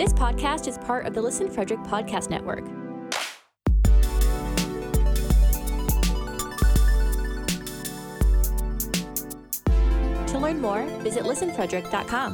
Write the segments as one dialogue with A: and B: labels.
A: This podcast is part of the Listen Frederick Podcast Network. To learn more, visit listenfrederick.com.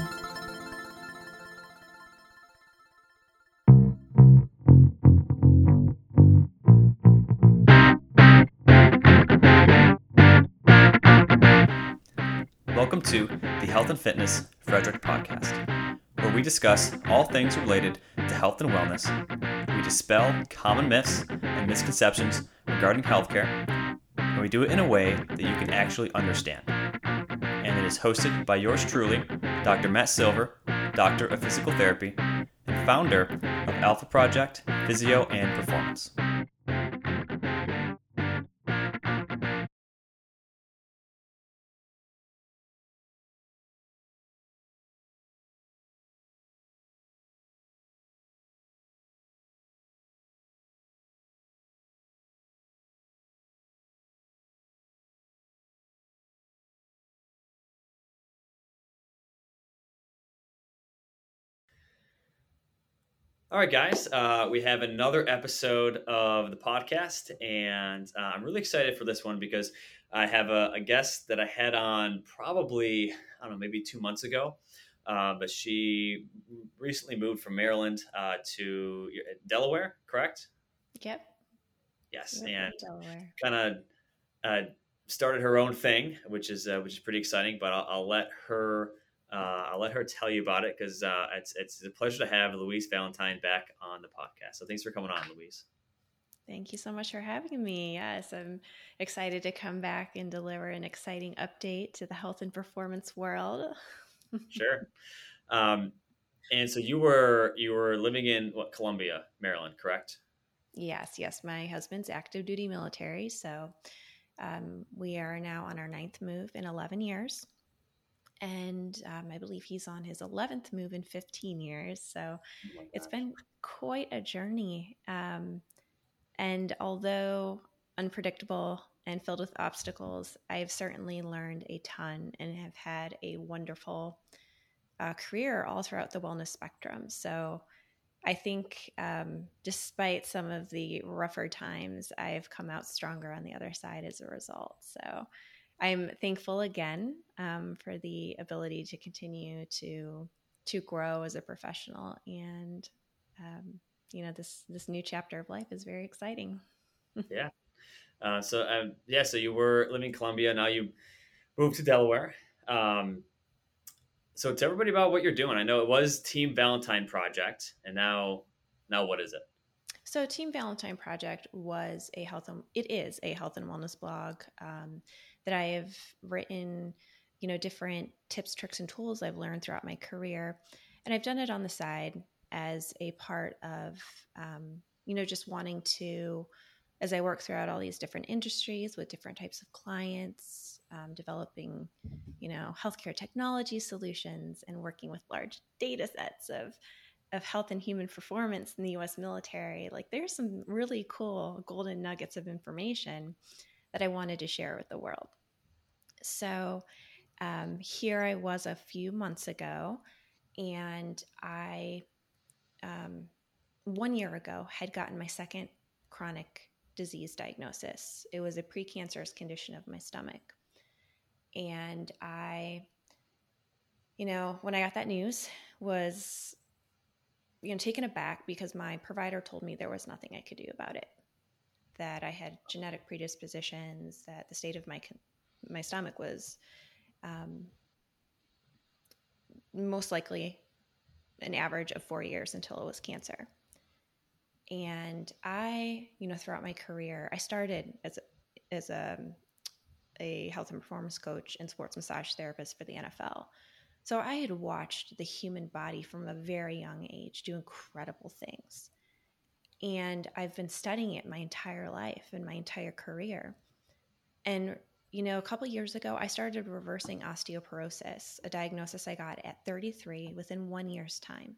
B: Welcome to the Health and Fitness Frederick podcast, where we discuss all things related to health and wellness. We dispel common myths and misconceptions regarding healthcare, and we do it in a way that you can actually understand. And it is hosted by yours truly, Dr. Matt Silver, Doctor of Physical Therapy, and founder of Alpha Project Physio and Performance. All right, guys, uh, we have another episode of the podcast, and uh, I'm really excited for this one because I have a, a, guest that I had on probably, I don't know, maybe two months ago. Uh, but she recently moved from Maryland uh, to Delaware, correct?
C: Yep.
B: Yes, yep, and kind of uh, started her own thing, which is uh, which is pretty exciting. But I'll, I'll let her uh, I'll let her tell you about it because uh, it's it's a pleasure to have Louise Valentine back on the podcast. So thanks for coming on, Louise.
C: Thank you so much for having me. Yes, I'm excited to come back and deliver an exciting update to the health and performance world.
B: sure. Um, and so you were you were living in what Columbia, Maryland, correct?
C: Yes, yes. My husband's active duty military, so um, we are now on our ninth move in 11 years and um, I believe he's on his 11th move in 15 years. So oh it's been quite a journey. Um, and although unpredictable and filled with obstacles, I've certainly learned a ton and have had a wonderful uh, career all throughout the wellness spectrum. So I think, um, despite some of the rougher times, I've come out stronger on the other side as a result. So I'm thankful again um, for the ability to continue to to grow as a professional, and um, you know this this new chapter of life is very exciting.
B: yeah. Uh, so um, yeah, so you were living in Columbia. Now you moved to Delaware. Um, so tell everybody about what you're doing. I know it was Team Valentine Project, and now now what is it?
C: So Team Valentine Project was a health and it is a health and wellness blog. Um, that I have written, you know, different tips, tricks, and tools I've learned throughout my career. And I've done it on the side as a part of, um, you know, just wanting to, as I work throughout all these different industries with different types of clients, um, developing, you know, healthcare technology solutions and working with large data sets of, of health and human performance in the US military. Like there's some really cool golden nuggets of information that I wanted to share with the world. So um, here I was a few months ago, and I, um, one year ago, had gotten my second chronic disease diagnosis. It was a precancerous condition of my stomach. And I, you know, when I got that news, was, you know, taken aback because my provider told me there was nothing I could do about it that I had genetic predispositions, that the state of my my stomach was um, most likely an average of four years until it was cancer. And I, you know, throughout my career, I started as a, as a a health and performance coach and sports massage therapist for the NFL. So I had watched the human body from a very young age do incredible things and I've been studying it my entire life and my entire career. And you know, a couple years ago, I started reversing osteoporosis, a diagnosis I got at 33 within one year's time.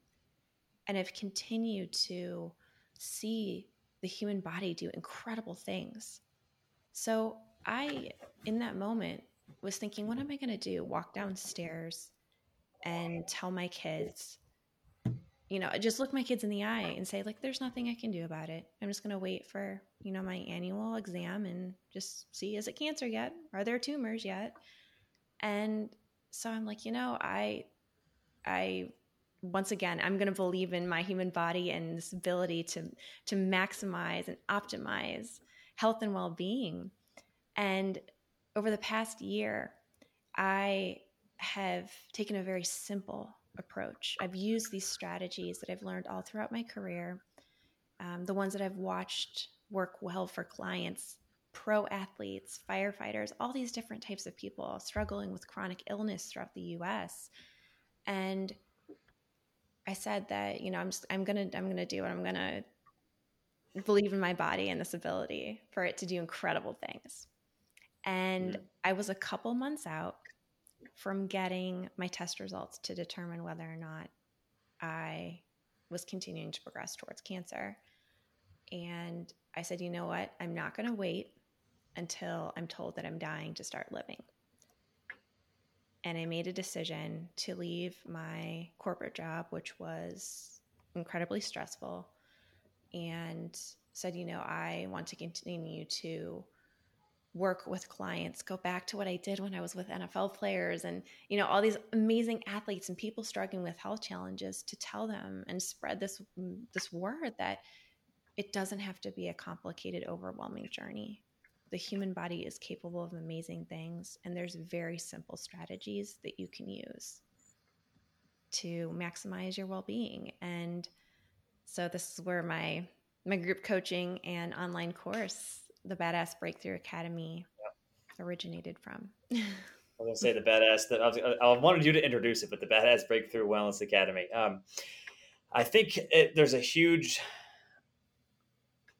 C: And I've continued to see the human body do incredible things. So I, in that moment, was thinking, what am I going to do? Walk downstairs and tell my kids, you know, just look my kids in the eye and say, like, there's nothing I can do about it. I'm just going to wait for, you know, my annual exam and just see, is it cancer yet? Are there tumors yet? And so I'm like, you know, I, I, once again, I'm going to believe in my human body and this ability to, to maximize and optimize health and well being. And over the past year, I have taken a very simple approach. I've used these strategies that I've learned all throughout my career, um, the ones that I've watched work well for clients, pro athletes, firefighters, all these different types of people struggling with chronic illness throughout the US. And I said that, you know, I'm just, I'm going to, I'm going to do it. I'm going to believe in my body and this ability for it to do incredible things. And mm. I was a couple months out from getting my test results to determine whether or not I was continuing to progress towards cancer. And I said, you know what? I'm not going to wait until I'm told that I'm dying to start living. And I made a decision to leave my corporate job, which was incredibly stressful, and said, you know, I want to continue to work with clients, go back to what I did when I was with NFL players and, you know, all these amazing athletes and people struggling with health challenges to tell them and spread this this word that it doesn't have to be a complicated, overwhelming journey. The human body is capable of amazing things and there's very simple strategies that you can use to maximize your well-being. And so this is where my my group coaching and online course the Badass Breakthrough Academy yeah. originated from.
B: I was gonna say the badass. That I, was, I wanted you to introduce it, but the Badass Breakthrough Wellness Academy. Um, I think it, there's a huge,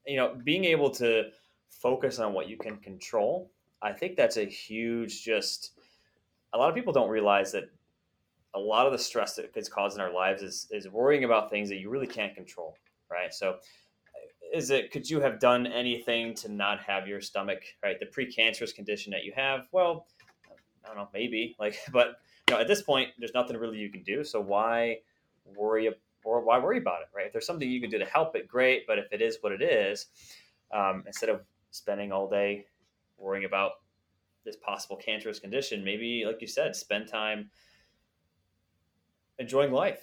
B: you know, being able to focus on what you can control. I think that's a huge. Just a lot of people don't realize that a lot of the stress that gets caused in our lives is is worrying about things that you really can't control, right? So is it could you have done anything to not have your stomach right the precancerous condition that you have? Well i don't know maybe like but you know at this point there's nothing really you can do so why worry or why worry about it right? If there's something you can do to help it great but if it is what it is um, instead of spending all day worrying about this possible cancerous condition maybe like you said spend time enjoying life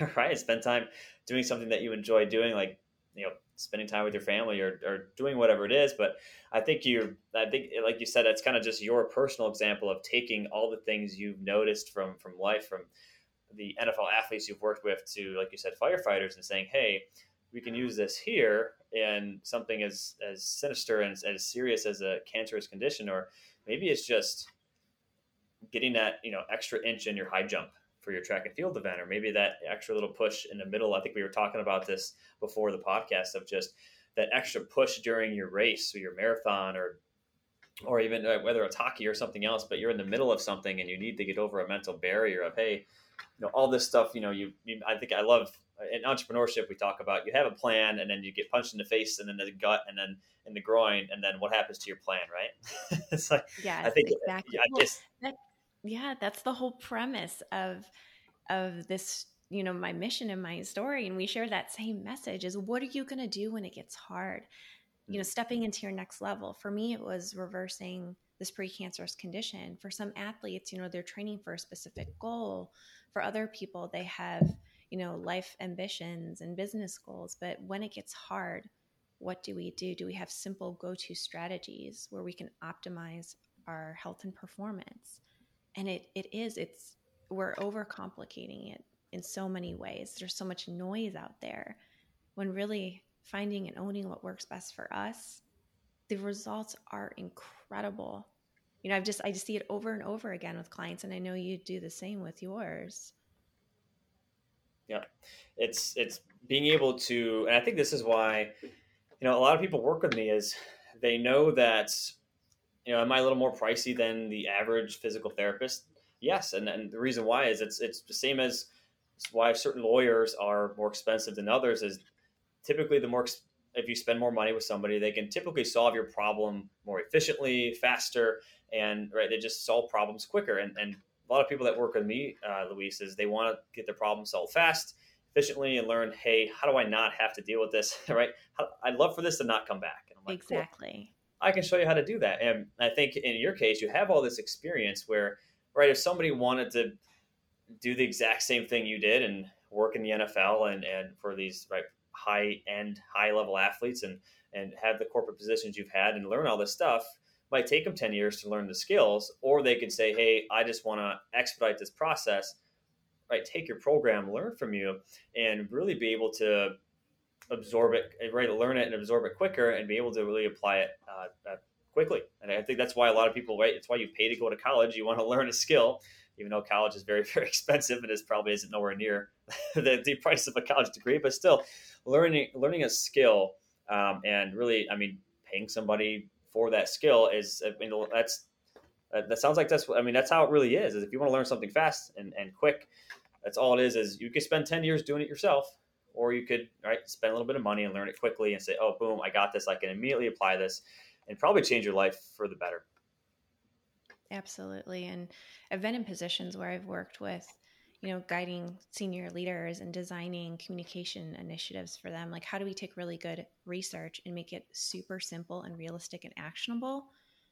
B: right? Spend time doing something that you enjoy doing like you know spending time with your family or, or doing whatever it is but i think you i think like you said that's kind of just your personal example of taking all the things you've noticed from from life from the nfl athletes you've worked with to like you said firefighters and saying hey we can use this here in something as as sinister and as, as serious as a cancerous condition or maybe it's just getting that you know extra inch in your high jump for your track and field event, or maybe that extra little push in the middle. I think we were talking about this before the podcast of just that extra push during your race or your marathon or or even uh, whether it's hockey or something else, but you're in the middle of something and you need to get over a mental barrier of, hey, you know, all this stuff, you know, you, you I think I love in entrepreneurship, we talk about you have a plan and then you get punched in the face and then the gut and then in the groin. And then what happens to your plan, right?
C: it's like, yeah, I think exactly. I just, that, yeah that's the whole premise of of this you know my mission and my story. And we share that same message is what are you going to do when it gets hard? You know mm-hmm. stepping into your next level. For me it was reversing this precancerous condition. For some athletes you know they're training for a specific goal. For other people they have you know life ambitions and business goals. But when it gets hard what do we do? Do we have simple go-to strategies where we can optimize our health and performance and it it is it's we're overcomplicating it in so many ways. There's so much noise out there when really finding and owning what works best for us the results are incredible. You know i've just i just see it over and over again with clients and i know you do the same with yours.
B: Yeah it's it's being able to and i think this is why you know a lot of people work with me is they know that you know, am I a little more pricey than the average physical therapist? Yes, and, and the reason why is it's it's the same as why certain lawyers are more expensive than others is typically the more if you spend more money with somebody, they can typically solve your problem more efficiently, faster, and right they just solve problems quicker. And and a lot of people that work with me, uh, Louise, is they want to get their problem solved fast. efficiently and learn, hey, how do I not have to deal with this? right? How, I'd love for this to not come back.
C: Like, exactly.
B: Cool. I can show you how to do that. And I think in your case, you have all this experience where, right, if somebody wanted to do the exact same thing you did and work in the NFL and, and for these right high end, high level athletes and and have the corporate positions you've had and learn all this stuff, might take them 10 years to learn the skills, or they could say, hey, I just want to expedite this process, right? Take your program, learn from you, and really be able to absorb it, right? Learn it and absorb it quicker and be able to really apply it uh, uh, quickly. And I think that's why a lot of people, right? It's why you pay to go to college. You want to learn a skill, even though college is very, very expensive and is probably isn't nowhere near the, the price of a college degree, but still learning, learning a skill um, and really, I mean, paying somebody for that skill is, I mean, that's, that sounds like that's, I mean, that's how it really is, is if you want to learn something fast and, and quick, that's all it is, is you could spend 10 years doing it yourself, or you could, right, spend a little bit of money and learn it quickly and say, oh, boom, I got this. I can immediately apply this and probably change your life for the better.
C: Absolutely. And I've been in positions where I've worked with you know, guiding senior leaders and designing communication initiatives for them. Like, how do we take really good research and make it super simple and realistic and actionable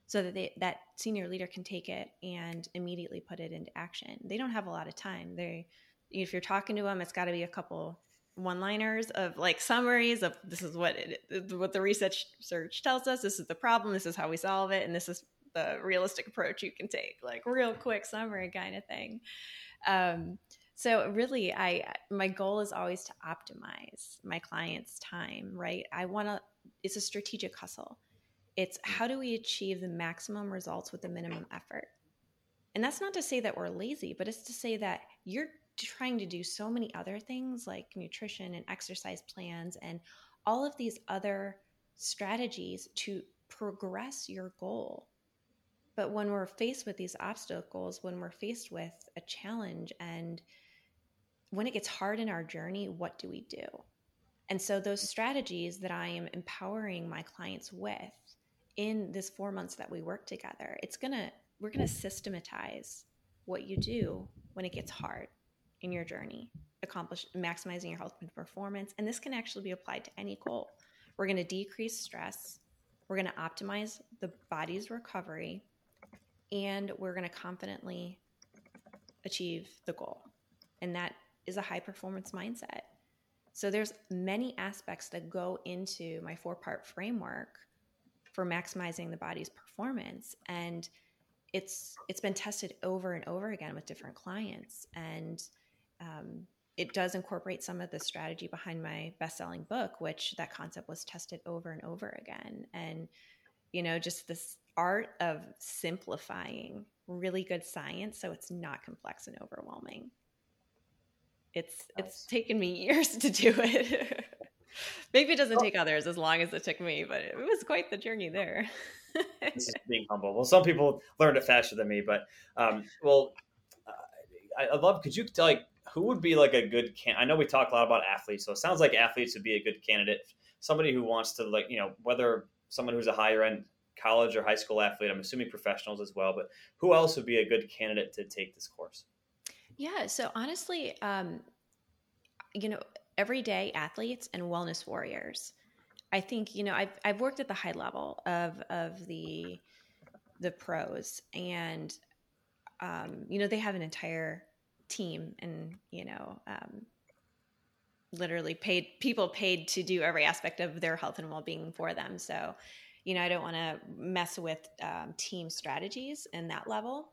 C: so that they, that senior leader can take it and immediately put it into action? They don't have a lot of time. They, if you're talking to them, it's got to be a couple one-liners of like summaries of this is what it, what the research search tells us. This is the problem. This is how we solve it, and this is the realistic approach you can take. Like real quick summary kind of thing. Um, so really, I my goal is always to optimize my clients' time. Right? I want to. It's a strategic hustle. It's how do we achieve the maximum results with the minimum effort. And that's not to say that we're lazy, but it's to say that you're trying to do so many other things like nutrition and exercise plans and all of these other strategies to progress your goal but when we're faced with these obstacles, when we're faced with a challenge and when it gets hard in our journey, what do we do? And so, those strategies that I am empowering my clients with in this four months that we work together, it's gonna, we're gonna systematize what you do when it gets hard in your journey, accomplish maximizing your health and performance. And this can actually be applied to any goal. We're gonna decrease stress, we're gonna optimize the body's recovery and we're going to confidently achieve the goal. And that is a high performance mindset. So there's many aspects that go into my four-part framework for maximizing the body's performance and it's it's been tested over and over again with different clients and um, it does incorporate some of the strategy behind my best-selling book which that concept was tested over and over again and you know just this art of simplifying really good science so it's not complex and overwhelming. It's it's taken me years to do it. Maybe it doesn't take others as long as it took me, but it was quite the journey there.
B: being humble. Well, some people learned it faster than me, but um, well, I, I love. Could you tell like who would be like a good can? I know we talk a lot about athletes, so it sounds like athletes would be a good candidate. Somebody who wants to like you know whether someone who's a higher end college or high school athlete. I'm assuming professionals as well, but who else would be a good candidate to take this course?
C: Yeah, so honestly, um, you know, everyday athletes and wellness warriors. I think you know I've I've worked at the high level of of the the pros, and um, you know they have an entire team, and you know um, literally paid people paid to do every aspect of their health and well being for them. So you know, I don't want to mess with um, team strategies in that level.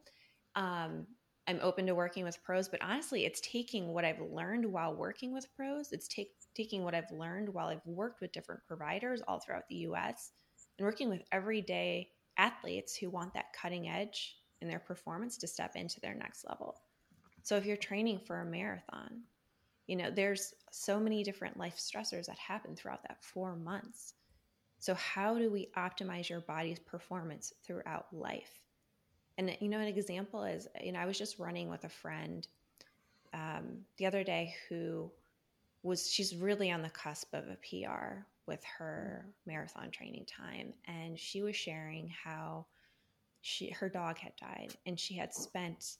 C: Um, I'm open to working with pros, but honestly, it's taking what I've learned while working with pros. It's take, taking what I've learned while I've worked with different providers all throughout the US and working with everyday athletes who want that cutting edge in their performance to step into their next level. So if you're training for a marathon, you know, there's so many different life stressors that happen throughout that four months. So, how do we optimize your body's performance throughout life? And, you know, an example is, you know, I was just running with a friend um, the other day who was, she's really on the cusp of a PR with her marathon training time. And she was sharing how she, her dog had died and she had spent,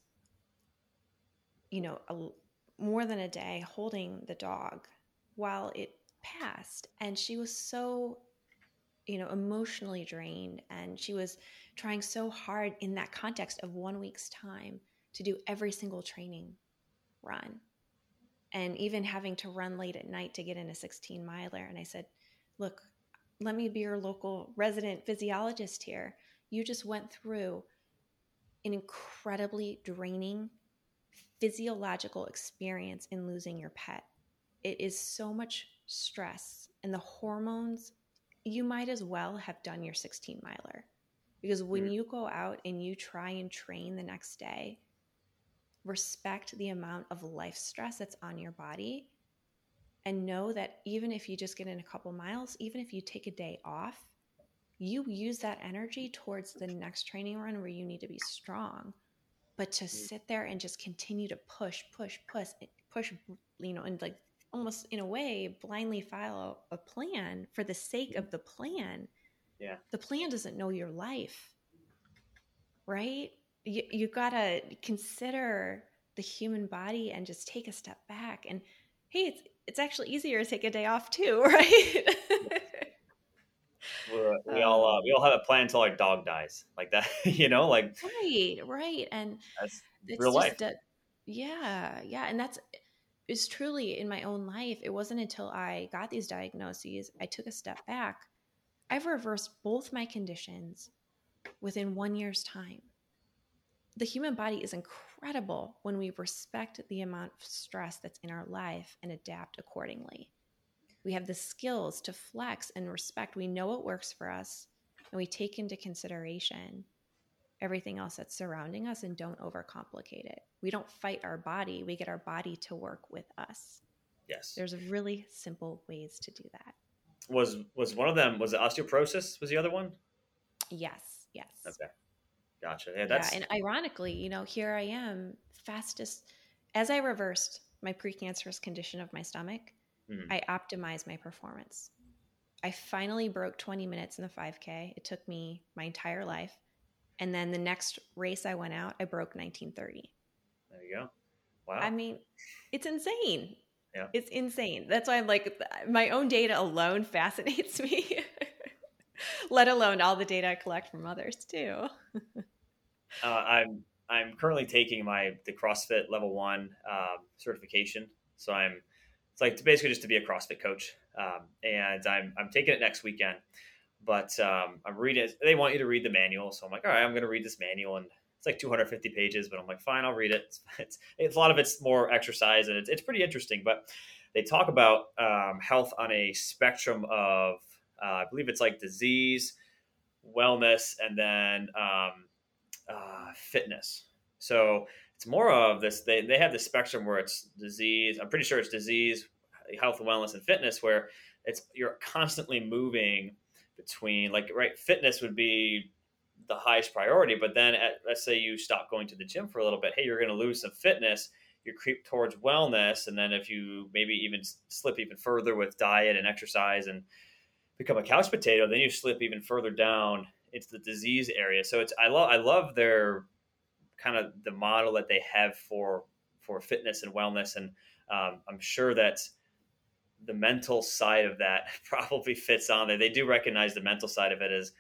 C: you know, a, more than a day holding the dog while it passed. And she was so, you know, emotionally drained. And she was trying so hard in that context of one week's time to do every single training run. And even having to run late at night to get in a 16 miler. And I said, look, let me be your local resident physiologist here. You just went through an incredibly draining physiological experience in losing your pet. It is so much stress, and the hormones, you might as well have done your 16 miler. Because when mm. you go out and you try and train the next day, respect the amount of life stress that's on your body and know that even if you just get in a couple miles, even if you take a day off, you use that energy towards the next training run where you need to be strong. But to mm. sit there and just continue to push, push, push, push, you know, and like almost in a way blindly follow a plan for the sake of the plan.
B: Yeah.
C: The plan doesn't know your life. Right? You you got to consider the human body and just take a step back and hey, it's it's actually easier to take a day off too, right?
B: We all uh, we all have a plan until our dog dies, like that, you know, like
C: right, right, and
B: that's real life. A,
C: yeah, yeah, and that's it's truly in my own life. It wasn't until I got these diagnoses, I took a step back. I've reversed both my conditions within one year's time. The human body is incredible when we respect the amount of stress that's in our life and adapt accordingly. We have the skills to flex and respect. We know what works for us, and we take into consideration everything else that's surrounding us and don't overcomplicate it. We don't fight our body, we get our body to work with us.
B: Yes.
C: There's really simple ways to do that.
B: Was was one of them was it osteoporosis was the other one?
C: Yes, yes.
B: Okay. Gotcha. Yeah, that's
C: yeah, and ironically, you know, here I am, fastest as I reversed my precancerous condition of my stomach, mm-hmm. I optimized my performance. I finally broke 20 minutes in the 5K. It took me my entire life. And then the next race I went out, I broke 1930.
B: There you go. Wow.
C: I mean, it's insane.
B: Yeah.
C: It's insane. That's why I'm like, my own data alone fascinates me, let alone all the data I collect from others too.
B: uh, I'm I'm currently taking my the CrossFit Level One um, certification. So I'm it's like basically just to be a CrossFit coach, um, and I'm I'm taking it next weekend. But um, I'm reading. They want you to read the manual, so I'm like, all right, I'm going to read this manual, and it's like 250 pages. But I'm like, fine, I'll read it. It's, it's, it's a lot of it's more exercise, and it's, it's pretty interesting. But they talk about um, health on a spectrum of, uh, I believe it's like disease, wellness, and then um, uh, fitness. So it's more of this. They they have the spectrum where it's disease. I'm pretty sure it's disease, health and wellness, and fitness, where it's you're constantly moving between like right fitness would be the highest priority but then at, let's say you stop going to the gym for a little bit hey you're going to lose some fitness you creep towards wellness and then if you maybe even slip even further with diet and exercise and become a couch potato then you slip even further down into the disease area so it's i love i love their kind of the model that they have for for fitness and wellness and um, i'm sure that the mental side of that probably fits on there. They do recognize the mental side of it as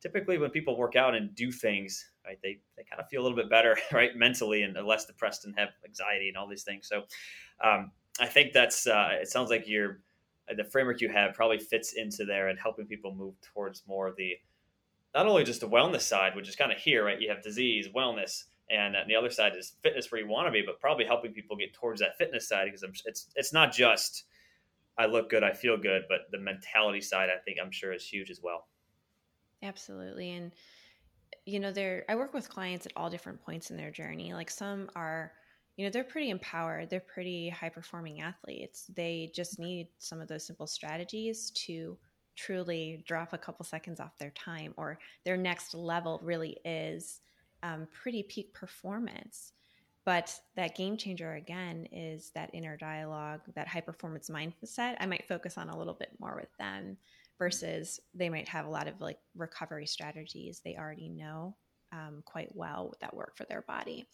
B: typically when people work out and do things, right, they, they kind of feel a little bit better, right, mentally and less depressed and have anxiety and all these things. So um, I think that's, uh, it sounds like you're, the framework you have probably fits into there and helping people move towards more the, not only just the wellness side, which is kind of here, right? You have disease, wellness, and uh, the other side is fitness where you want to be, but probably helping people get towards that fitness side because it's it's not just I look good, I feel good, but the mentality side, I think I'm sure is huge as well.
C: Absolutely. And, you know, there, I work with clients at all different points in their journey. Like some are, you know, they're pretty empowered, they're pretty high performing athletes. They just need some of those simple strategies to truly drop a couple seconds off their time, or their next level really is um, pretty peak performance. But that game changer again is that inner dialogue, that high performance mindset. I might focus on a little bit more with them versus they might have a lot of like recovery strategies they already know um, quite well that work for their body.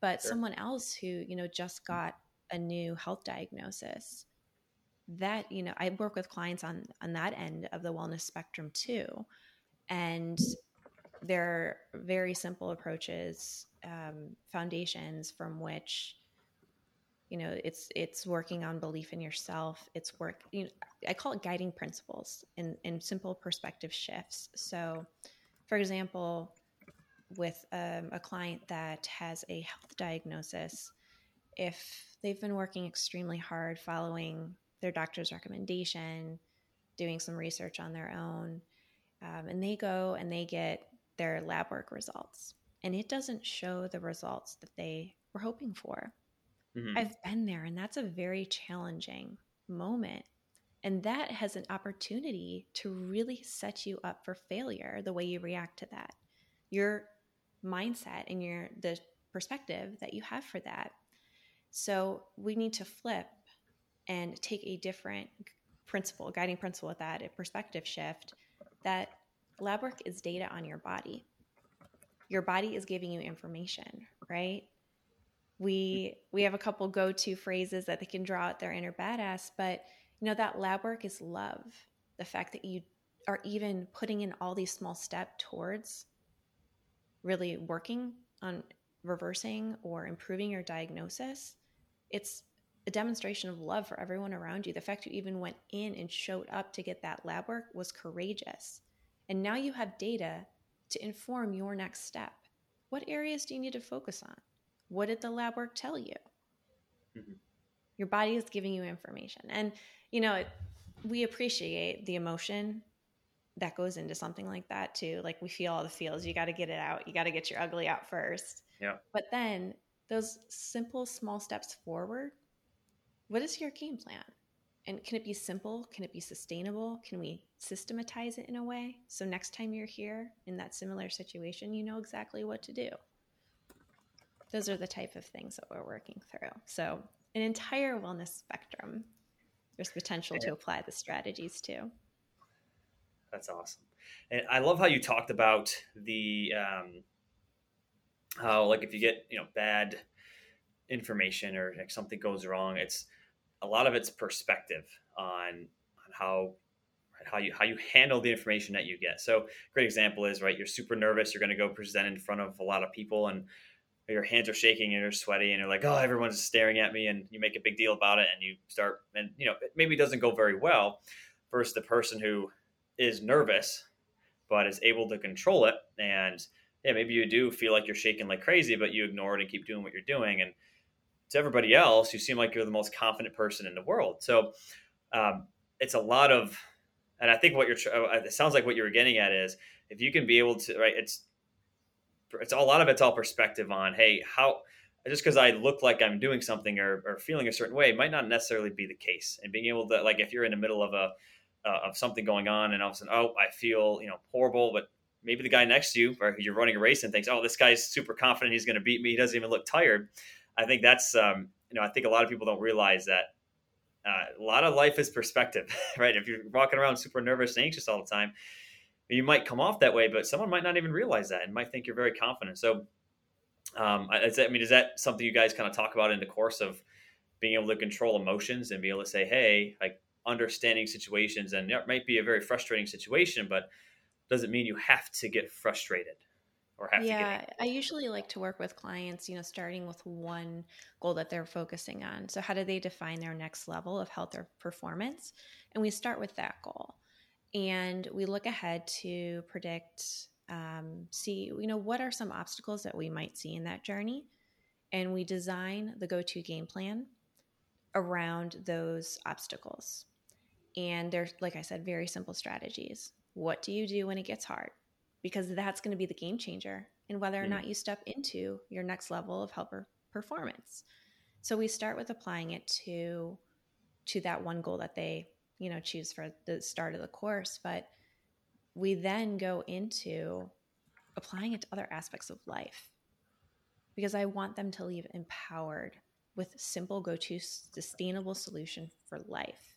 C: But sure. someone else who, you know, just got a new health diagnosis that you know i work with clients on on that end of the wellness spectrum too and they're very simple approaches um, foundations from which you know it's it's working on belief in yourself. It's work you know, i call it guiding principles and in simple perspective shifts. So for example with um, a client that has a health diagnosis if they've been working extremely hard following their doctor's recommendation doing some research on their own um, and they go and they get their lab work results and it doesn't show the results that they were hoping for. Mm-hmm. I've been there and that's a very challenging moment. And that has an opportunity to really set you up for failure the way you react to that. Your mindset and your the perspective that you have for that. So we need to flip and take a different principle, guiding principle with that, a perspective shift that lab work is data on your body. Your body is giving you information, right? We we have a couple go-to phrases that they can draw out their inner badass, but you know that lab work is love. The fact that you are even putting in all these small steps towards really working on reversing or improving your diagnosis, it's a demonstration of love for everyone around you. The fact you even went in and showed up to get that lab work was courageous. And now you have data to inform your next step. What areas do you need to focus on? What did the lab work tell you? Mm-hmm. Your body is giving you information. And, you know, it, we appreciate the emotion that goes into something like that too. Like we feel all the feels. You got to get it out. You got to get your ugly out first.
B: Yeah.
C: But then those simple, small steps forward, what is your game plan? And can it be simple? Can it be sustainable? Can we systematize it in a way so next time you're here in that similar situation, you know exactly what to do? Those are the type of things that we're working through. So, an entire wellness spectrum. There's potential to apply the strategies to.
B: That's awesome. And I love how you talked about the um, how like if you get you know bad information or like something goes wrong, it's a lot of it's perspective on on how how you how you handle the information that you get. So great example is right. You're super nervous. You're going to go present in front of a lot of people, and your hands are shaking and you're sweaty, and you're like, oh, everyone's staring at me, and you make a big deal about it, and you start, and you know, it maybe doesn't go very well. Versus the person who is nervous but is able to control it, and yeah, maybe you do feel like you're shaking like crazy, but you ignore it and keep doing what you're doing, and to everybody else, you seem like you're the most confident person in the world. So um, it's a lot of, and I think what you're, uh, it sounds like what you were getting at is if you can be able to, right, it's, it's a lot of it's all perspective on, hey, how, just because I look like I'm doing something or, or, feeling a certain way might not necessarily be the case. And being able to, like, if you're in the middle of a, uh, of something going on and all of a sudden, oh, I feel, you know, horrible, but maybe the guy next to you, or you're running a race and thinks, oh, this guy's super confident. He's going to beat me. He doesn't even look tired. I think that's um, you know I think a lot of people don't realize that uh, a lot of life is perspective, right? If you're walking around super nervous and anxious all the time, you might come off that way, but someone might not even realize that and might think you're very confident. So, um, I, I mean, is that something you guys kind of talk about in the course of being able to control emotions and be able to say, hey, like understanding situations, and it might be a very frustrating situation, but doesn't mean you have to get frustrated or have
C: yeah, to get I usually like to work with clients, you know, starting with one goal that they're focusing on. So how do they define their next level of health or performance? And we start with that goal. And we look ahead to predict um, see you know what are some obstacles that we might see in that journey and we design the go-to game plan around those obstacles and they're like i said very simple strategies what do you do when it gets hard because that's going to be the game changer in whether or mm. not you step into your next level of helper performance. So we start with applying it to to that one goal that they, you know, choose for the start of the course, but we then go into applying it to other aspects of life. Because I want them to leave empowered with simple go-to sustainable solution for life.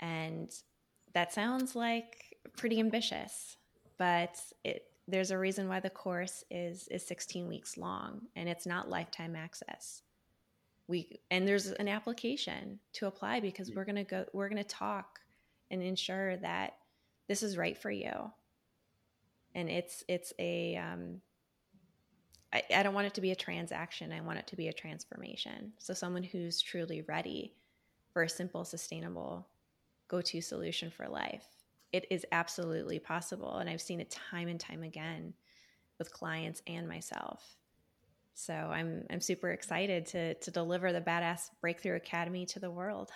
C: And that sounds like pretty ambitious but it, there's a reason why the course is is 16 weeks long and it's not lifetime access. We and there's an application to apply because we're going to go we're going to talk and ensure that this is right for you. And it's it's a um I, I don't want it to be a transaction i want it to be a transformation. So someone who's truly ready for a simple sustainable go-to solution for life it is absolutely possible and i've seen it time and time again with clients and myself so I'm I'm super excited to to deliver the Badass Breakthrough Academy to the world.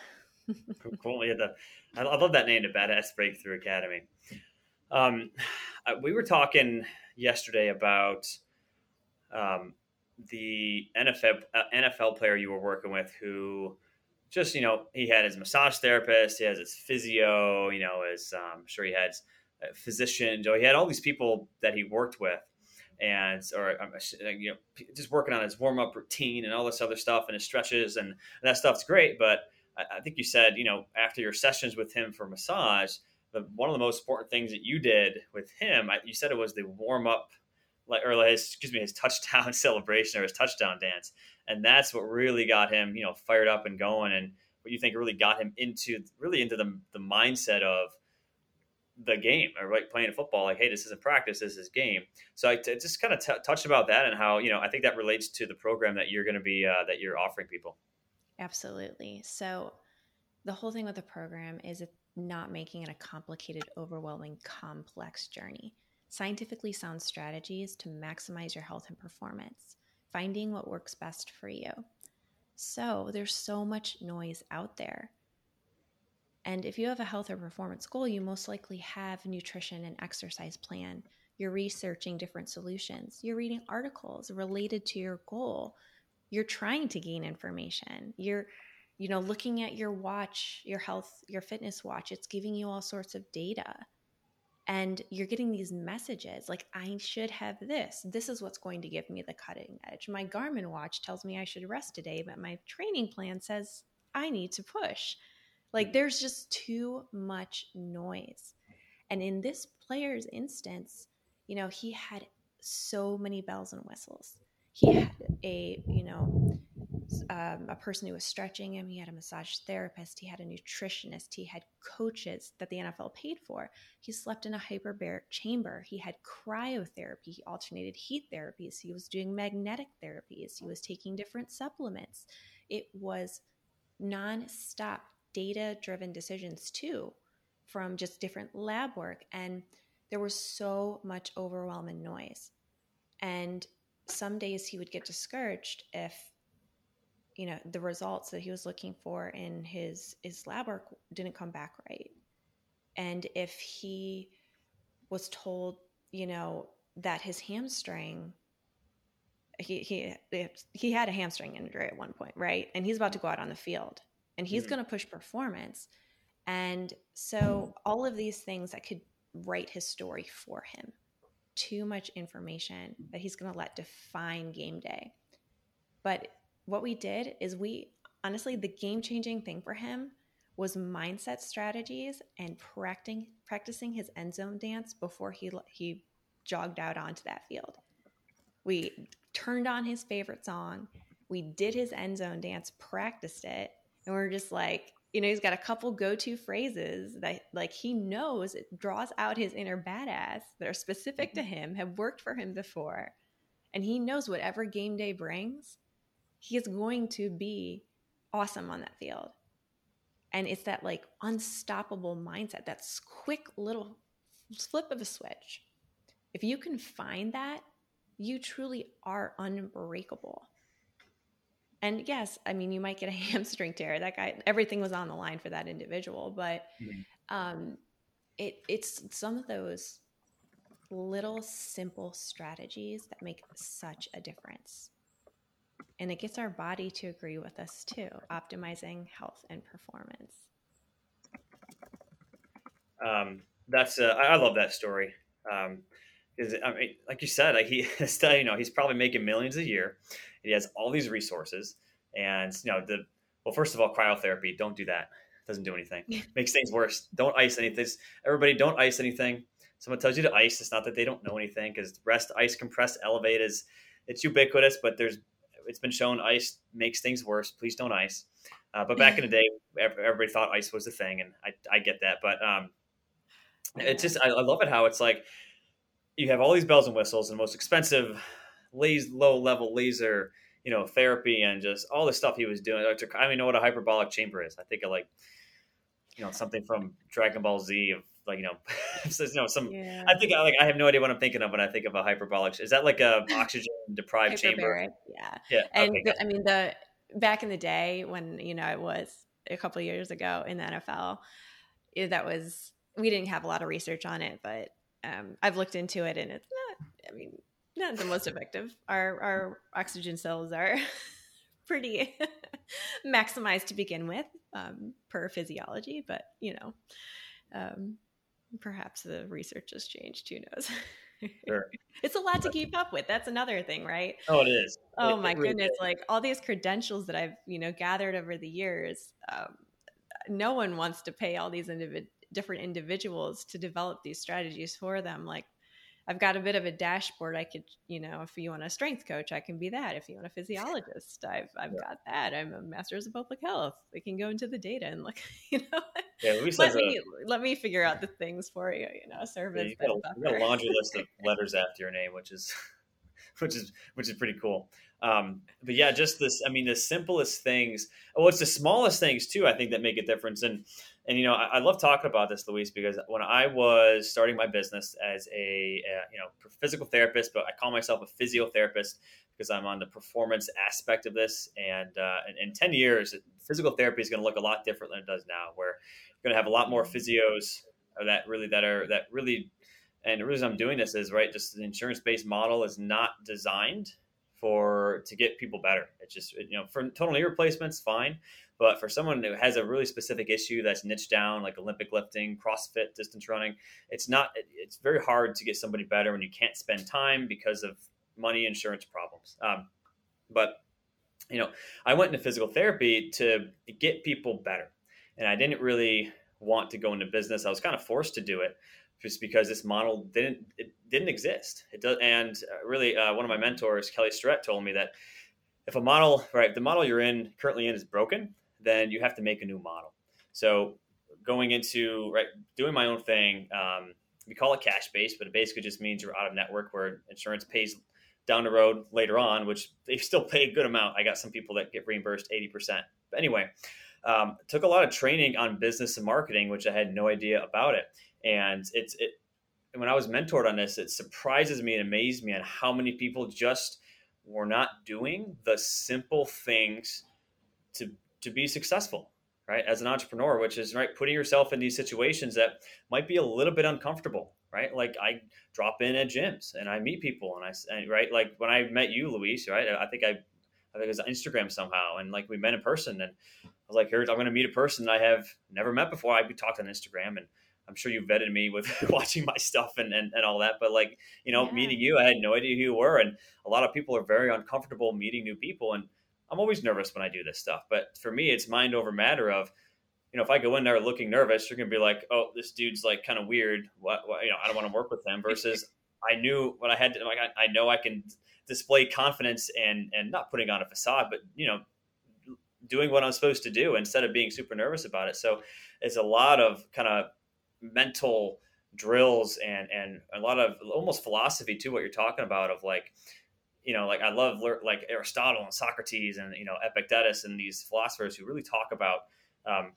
B: cool. Yeah, the, I love that name, the Badass Breakthrough Academy. Um, we were talking yesterday about um, the NFL uh, NFL player you were working with who just you know he had his massage therapist, he has his physio, you know, his um, I'm sure he had a physician, Joe. He had all these people that he worked with, and or um, you know just working on his warm up routine and all this other stuff and his stretches and, and that stuff's great. But I, I, think you said you know after your sessions with him for massage, the one of the most important things that you did with him, I, you said it was the warm up. Like, or his, excuse me, his touchdown celebration or his touchdown dance, and that's what really got him, you know, fired up and going. And what you think really got him into really into the the mindset of the game or like playing football like hey this isn't practice this is game. So i t- just kind of t- touched about that and how you know i think that relates to the program that you're going to be uh, that you're offering people.
C: Absolutely. So the whole thing with the program is not making it a complicated overwhelming complex journey scientifically sound strategies to maximize your health and performance finding what works best for you so there's so much noise out there and if you have a health or performance goal, you most likely have a nutrition and exercise plan. You're researching different solutions. You're reading articles related to your goal. You're trying to gain information. You're you know looking at your watch, your health, your fitness watch. It's giving you all sorts of data. And you're getting these messages like I should have this. This is what's going to give me the cutting edge. My Garmin watch tells me I should rest today, but my training plan says I need to push like there's just too much noise. And in this player's instance, you know, he had so many bells and whistles. He had a, you know, um, a person who was stretching him. He had a massage therapist. He had a nutritionist. He had coaches that the NFL paid for. He slept in a hyperbaric chamber. He had cryotherapy. He alternated heat therapies. He was doing magnetic therapies. He was taking different supplements. It was nonstop data driven decisions too from just different lab work. And there was so much overwhelming noise. And some days he would get discouraged if you know the results that he was looking for in his his lab work didn't come back right and if he was told you know that his hamstring he he he had a hamstring injury at one point right and he's about to go out on the field and he's mm-hmm. going to push performance. And so all of these things that could write his story for him. Too much information that he's going to let define game day. But what we did is we honestly the game changing thing for him was mindset strategies and practicing practicing his end zone dance before he he jogged out onto that field. We turned on his favorite song, we did his end zone dance, practiced it, and we're just like you know he's got a couple go-to phrases that like he knows it draws out his inner badass that are specific to mm-hmm. him have worked for him before and he knows whatever game day brings he is going to be awesome on that field and it's that like unstoppable mindset that's quick little flip of a switch if you can find that you truly are unbreakable and yes, I mean, you might get a hamstring tear. That guy, everything was on the line for that individual, but mm-hmm. um, it it's some of those little simple strategies that make such a difference. And it gets our body to agree with us too, optimizing health and performance.
B: Um, that's uh, I love that story. Um, is I mean, like you said, like he, you know, he's probably making millions a year. He has all these resources, and you know, the well, first of all, cryotherapy. Don't do that. It doesn't do anything. Makes things worse. Don't ice anything. Everybody, don't ice anything. Someone tells you to ice. It's not that they don't know anything because rest, ice, compress, elevate is it's ubiquitous, but there's it's been shown ice makes things worse. Please don't ice. Uh, but back in the day, everybody thought ice was the thing, and I, I get that. But um, it's just I, I love it how it's like you have all these bells and whistles and most expensive, laser, low level laser, you know, therapy and just all the stuff he was doing. I don't even know what a hyperbolic chamber is. I think of like, you know, something from Dragon Ball Z of like you know, you know some. Yeah. I think like I have no idea what I'm thinking of when I think of a hyperbolic. Is that like a oxygen deprived chamber?
C: Yeah, yeah. And okay, the, I mean the back in the day when you know it was a couple years ago in the NFL, that was we didn't have a lot of research on it, but um, I've looked into it and it's not. I mean, not the most effective. Our our oxygen cells are pretty maximized to begin with um, per physiology, but you know, um, perhaps the research has changed. Who knows? Sure. it's a lot to keep up with. That's another thing, right?
B: Oh, it is.
C: Oh it, my it really goodness! Is. Like all these credentials that I've you know gathered over the years. Um, no one wants to pay all these individ- different individuals to develop these strategies for them. Like I've got a bit of a dashboard. I could, you know, if you want a strength coach, I can be that. If you want a physiologist, I've I've yeah. got that. I'm a master's of public health. We can go into the data and look, you know. Yeah, let me a, let me figure out the things for you. You know, service. Yeah, you
B: got, a, you got a laundry list of letters after your name, which is which is which is pretty cool. Um, but yeah, just this. I mean, the simplest things. Well, it's the smallest things too. I think that make a difference. And and you know I, I, love talking about this Louise because when i was starting my business as a, you know physical therapist but i call myself a physiotherapist because i'm on the performance aspect of this. And uh, in, in 10 years physical therapy is going to look a lot different than it does now where you're going to have a lot more physios that really that are that really and the reason i'm doing this is right just the insurance based model is not designed for to get people better. It's just you know for total knee replacements fine but for someone who has a really specific issue that's niched down, like Olympic lifting, CrossFit, distance running, it's not. It's very hard to get somebody better when you can't spend time because of money, insurance problems. Um, but you know, I went into physical therapy to get people better, and I didn't really want to go into business. I was kind of forced to do it just because this model didn't it didn't exist. It does, and uh, really, uh, one of my mentors, Kelly Starrett, told me that if a model, right, the model you're in currently in is broken, then you have to make a new model. So going into right doing my own thing, um, we call it cash based, but it basically just means you're out of network where insurance pays down the road later on, which they still pay a good amount. I got some people that get reimbursed 80%. But anyway, um, took a lot of training on business and marketing, which I had no idea about it. And it's, it, when I was mentored on this, it surprises me and amazed me on how many people just were not doing the simple things to to be successful right as an entrepreneur which is right putting yourself in these situations that might be a little bit uncomfortable right like i drop in at gyms and i meet people and i right like when i met you Louise right i think i i think it was on instagram somehow and like we met in person and i was like here i'm going to meet a person i have never met before i talked on instagram and i'm sure you vetted me with watching my stuff and, and, and all that but like you know yeah. meeting you i had no idea who you were and a lot of people are very uncomfortable meeting new people and I'm always nervous when I do this stuff. But for me, it's mind over matter of, you know, if I go in there looking nervous, you're going to be like, oh, this dude's like kind of weird. What, what, you know, I don't want to work with him versus I knew what I had to, like, I, I know I can display confidence and, and not putting on a facade, but, you know, doing what I'm supposed to do instead of being super nervous about it. So it's a lot of kind of mental drills and, and a lot of almost philosophy to what you're talking about of like, you know, like I love like Aristotle and Socrates and you know Epictetus and these philosophers who really talk about, um,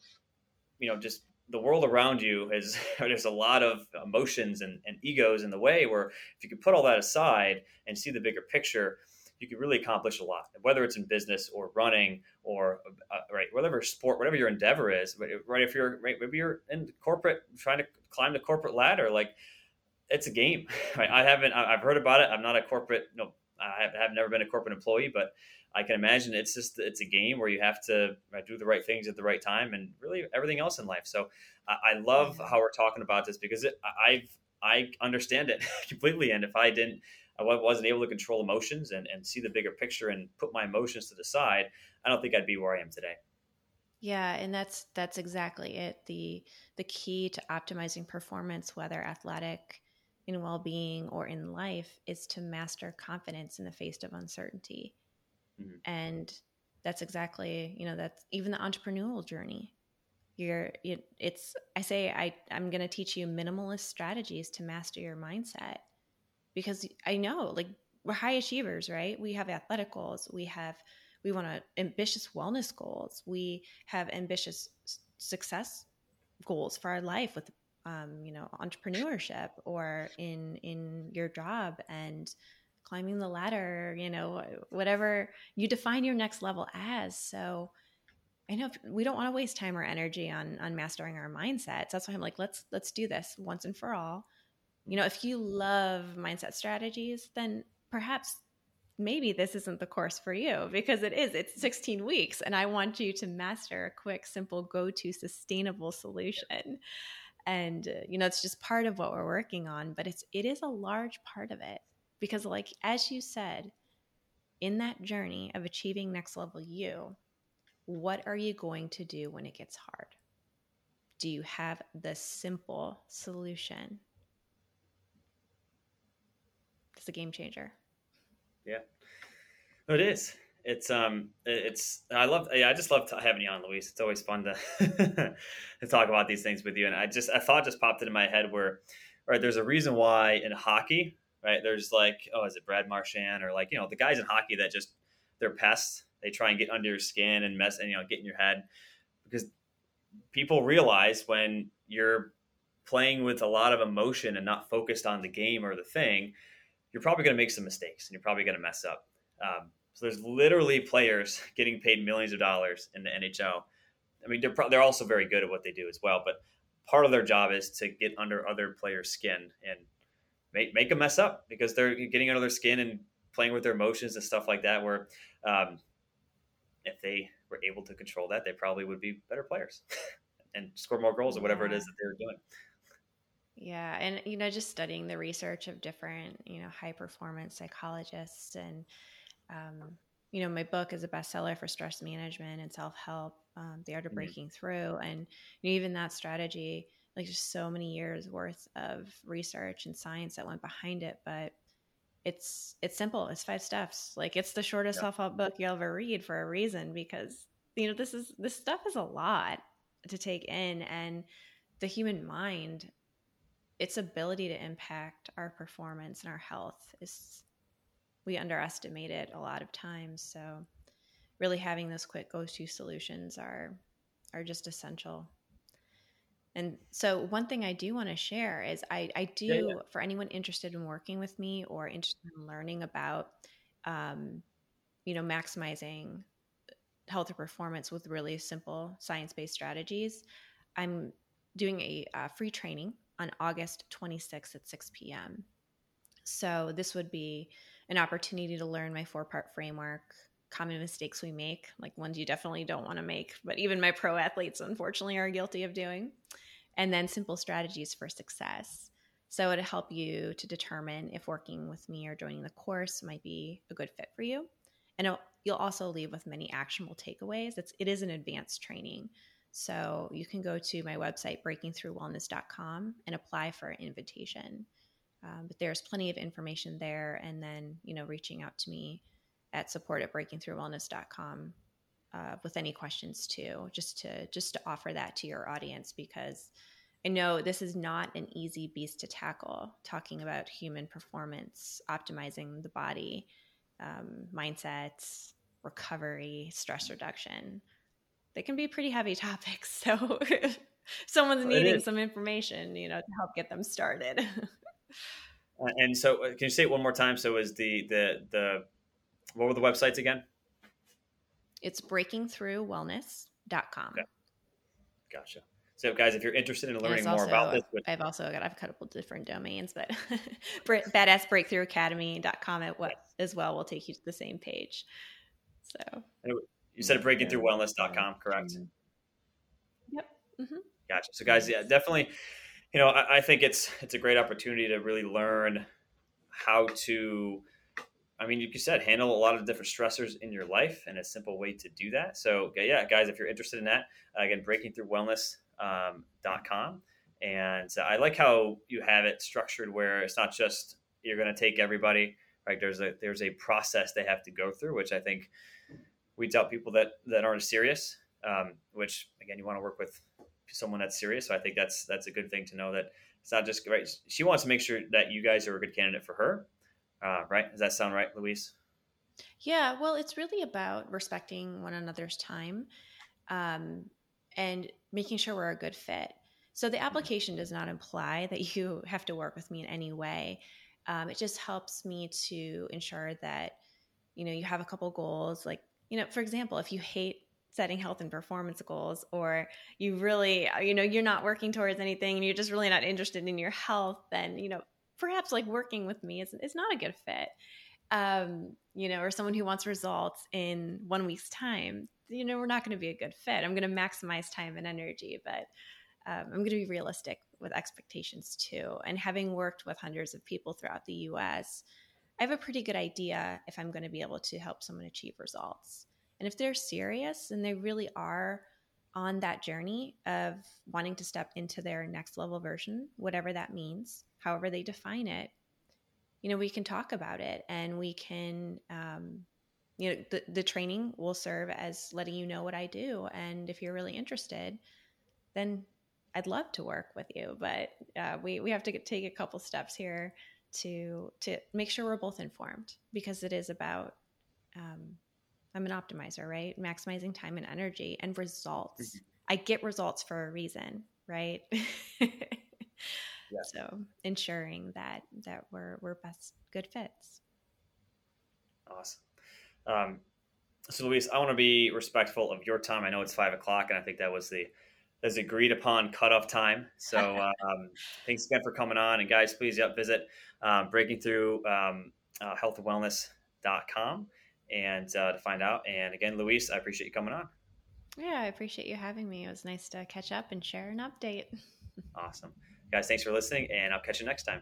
B: you know, just the world around you is there's a lot of emotions and, and egos in the way. Where if you could put all that aside and see the bigger picture, you could really accomplish a lot. Whether it's in business or running or uh, right, whatever sport, whatever your endeavor is. Right, if you're right, maybe you're in corporate trying to climb the corporate ladder, like it's a game. Right? I haven't. I've heard about it. I'm not a corporate you know, I have never been a corporate employee, but I can imagine it's just it's a game where you have to uh, do the right things at the right time, and really everything else in life. So I, love how we're talking about this because it, I've I understand it completely, and if I didn't, I wasn't able to control emotions and, and see the bigger picture and put my emotions to the side, I don't think I'd be where I am today.
C: Yeah, and that's that's exactly it. The the key to optimizing performance, whether athletic, in well being or in life is to master confidence in the face of uncertainty. Mm-hmm. And that's exactly, you know, that's even the entrepreneurial journey. You're, it, it's, I say, I, I'm going to teach you minimalist strategies to master your mindset because I know like we're high achievers, right? We have athletic goals. We have, we want to ambitious wellness goals. We have ambitious success goals for our life with um, you know entrepreneurship or in in your job and climbing the ladder you know whatever you define your next level as. So i know we don't want to waste time or energy on on mastering our mindsets. That's why i'm like let's let's do this once and for all. You know if you love mindset strategies then perhaps maybe this isn't the course for you because it is. It's 16 weeks and i want you to master a quick simple go to sustainable solution and uh, you know it's just part of what we're working on but it's it is a large part of it because like as you said in that journey of achieving next level you what are you going to do when it gets hard? Do you have the simple solution? It's a game changer.
B: Yeah, it is. It's um, it's I love. Yeah, I just love having you on, Louise. It's always fun to to talk about these things with you. And I just a thought just popped into my head where, right, there's a reason why in hockey, right, there's like, oh, is it Brad Marchand or like you know the guys in hockey that just they're pests. They try and get under your skin and mess and you know get in your head because people realize when you're playing with a lot of emotion and not focused on the game or the thing you're probably going to make some mistakes and you're probably going to mess up. Um, so there's literally players getting paid millions of dollars in the NHL. I mean, they're pro- they're also very good at what they do as well, but part of their job is to get under other players' skin and make make them mess up because they're getting under their skin and playing with their emotions and stuff like that. Where um, if they were able to control that, they probably would be better players and score more goals or whatever it is that they're doing.
C: Yeah, and you know, just studying the research of different, you know, high performance psychologists, and um, you know, my book is a bestseller for stress management and self help, um, the art of mm-hmm. breaking through, and you know, even that strategy, like just so many years worth of research and science that went behind it, but it's it's simple. It's five steps. Like it's the shortest self help book you'll ever read for a reason because you know this is this stuff is a lot to take in and the human mind its ability to impact our performance and our health is we underestimate it a lot of times so really having those quick go-to solutions are are just essential and so one thing i do want to share is i, I do yeah, yeah. for anyone interested in working with me or interested in learning about um, you know maximizing health or performance with really simple science-based strategies i'm doing a, a free training on August 26th at 6 p.m. So this would be an opportunity to learn my four part framework, common mistakes we make, like ones you definitely don't want to make, but even my pro athletes unfortunately are guilty of doing, and then simple strategies for success. So it'll help you to determine if working with me or joining the course might be a good fit for you. And you'll also leave with many actionable takeaways. It's, it is an advanced training. So you can go to my website, breakingthroughwellness.com, and apply for an invitation. Um, but there's plenty of information there. And then, you know, reaching out to me at support at breakingthroughwellness.com uh, with any questions too, just to just to offer that to your audience because I know this is not an easy beast to tackle. Talking about human performance, optimizing the body, um, mindsets, recovery, stress reduction they can be pretty heavy topics. So someone's needing some information, you know, to help get them started.
B: uh, and so uh, can you say it one more time? So is the, the, the, what were the websites again?
C: It's breakingthroughwellness.com. Okay.
B: Gotcha. So, guys, if you're interested in learning
C: also,
B: more about this,
C: I've also got I've got a couple different domains, but badassbreakthroughacademy.com at what as well will take you to the same page. So,
B: you said breakingthroughwellness.com, correct?
C: Yep. Mm-hmm.
B: Gotcha. So, guys, yeah, definitely. You know, I, I think it's it's a great opportunity to really learn how to I mean, like you said, handle a lot of different stressors in your life and a simple way to do that. So, yeah, guys, if you're interested in that, uh, again, breakingthroughwellness.com. Um, and I like how you have it structured where it's not just you're going to take everybody right? There's a there's a process they have to go through, which I think we tell people that that aren't serious. Um, which again, you want to work with someone that's serious. So I think that's that's a good thing to know that it's not just right. She wants to make sure that you guys are a good candidate for her, uh, right? Does that sound right, Louise?
C: Yeah. Well, it's really about respecting one another's time, um, and making sure we're a good fit. So the mm-hmm. application does not imply that you have to work with me in any way. Um, it just helps me to ensure that you know you have a couple goals like you know for example if you hate setting health and performance goals or you really you know you're not working towards anything and you're just really not interested in your health then you know perhaps like working with me is, is not a good fit um, you know or someone who wants results in one week's time you know we're not going to be a good fit i'm going to maximize time and energy but um, I'm going to be realistic with expectations too. And having worked with hundreds of people throughout the US, I have a pretty good idea if I'm going to be able to help someone achieve results. And if they're serious and they really are on that journey of wanting to step into their next level version, whatever that means, however they define it, you know, we can talk about it and we can, um, you know, the, the training will serve as letting you know what I do. And if you're really interested, then I'd love to work with you, but uh, we we have to take a couple steps here to to make sure we're both informed because it is about um, I'm an optimizer, right? Maximizing time and energy and results. Mm-hmm. I get results for a reason, right? yeah. So ensuring that that we're we're best good fits.
B: Awesome. Um, so Louise, I want to be respectful of your time. I know it's five o'clock, and I think that was the as agreed upon cutoff time. So um, thanks again for coming on. And guys, please yep, visit um, breaking through um, uh, and uh, to find out. And again, Louise, I appreciate you coming on.
C: Yeah, I appreciate you having me. It was nice to catch up and share an update.
B: awesome. Guys, thanks for listening, and I'll catch you next time.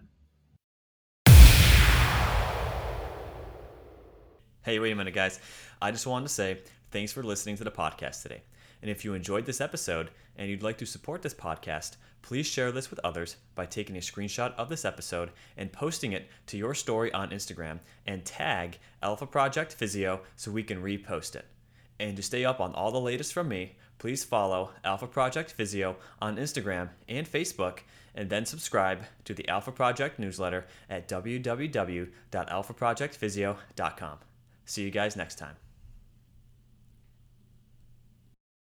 B: Hey, wait a minute, guys. I just wanted to say thanks for listening to the podcast today. And if you enjoyed this episode and you'd like to support this podcast, please share this with others by taking a screenshot of this episode and posting it to your story on Instagram and tag Alpha Project Physio so we can repost it. And to stay up on all the latest from me, please follow Alpha Project Physio on Instagram and Facebook, and then subscribe to the Alpha Project newsletter at www.alphaprojectphysio.com. See you guys next time.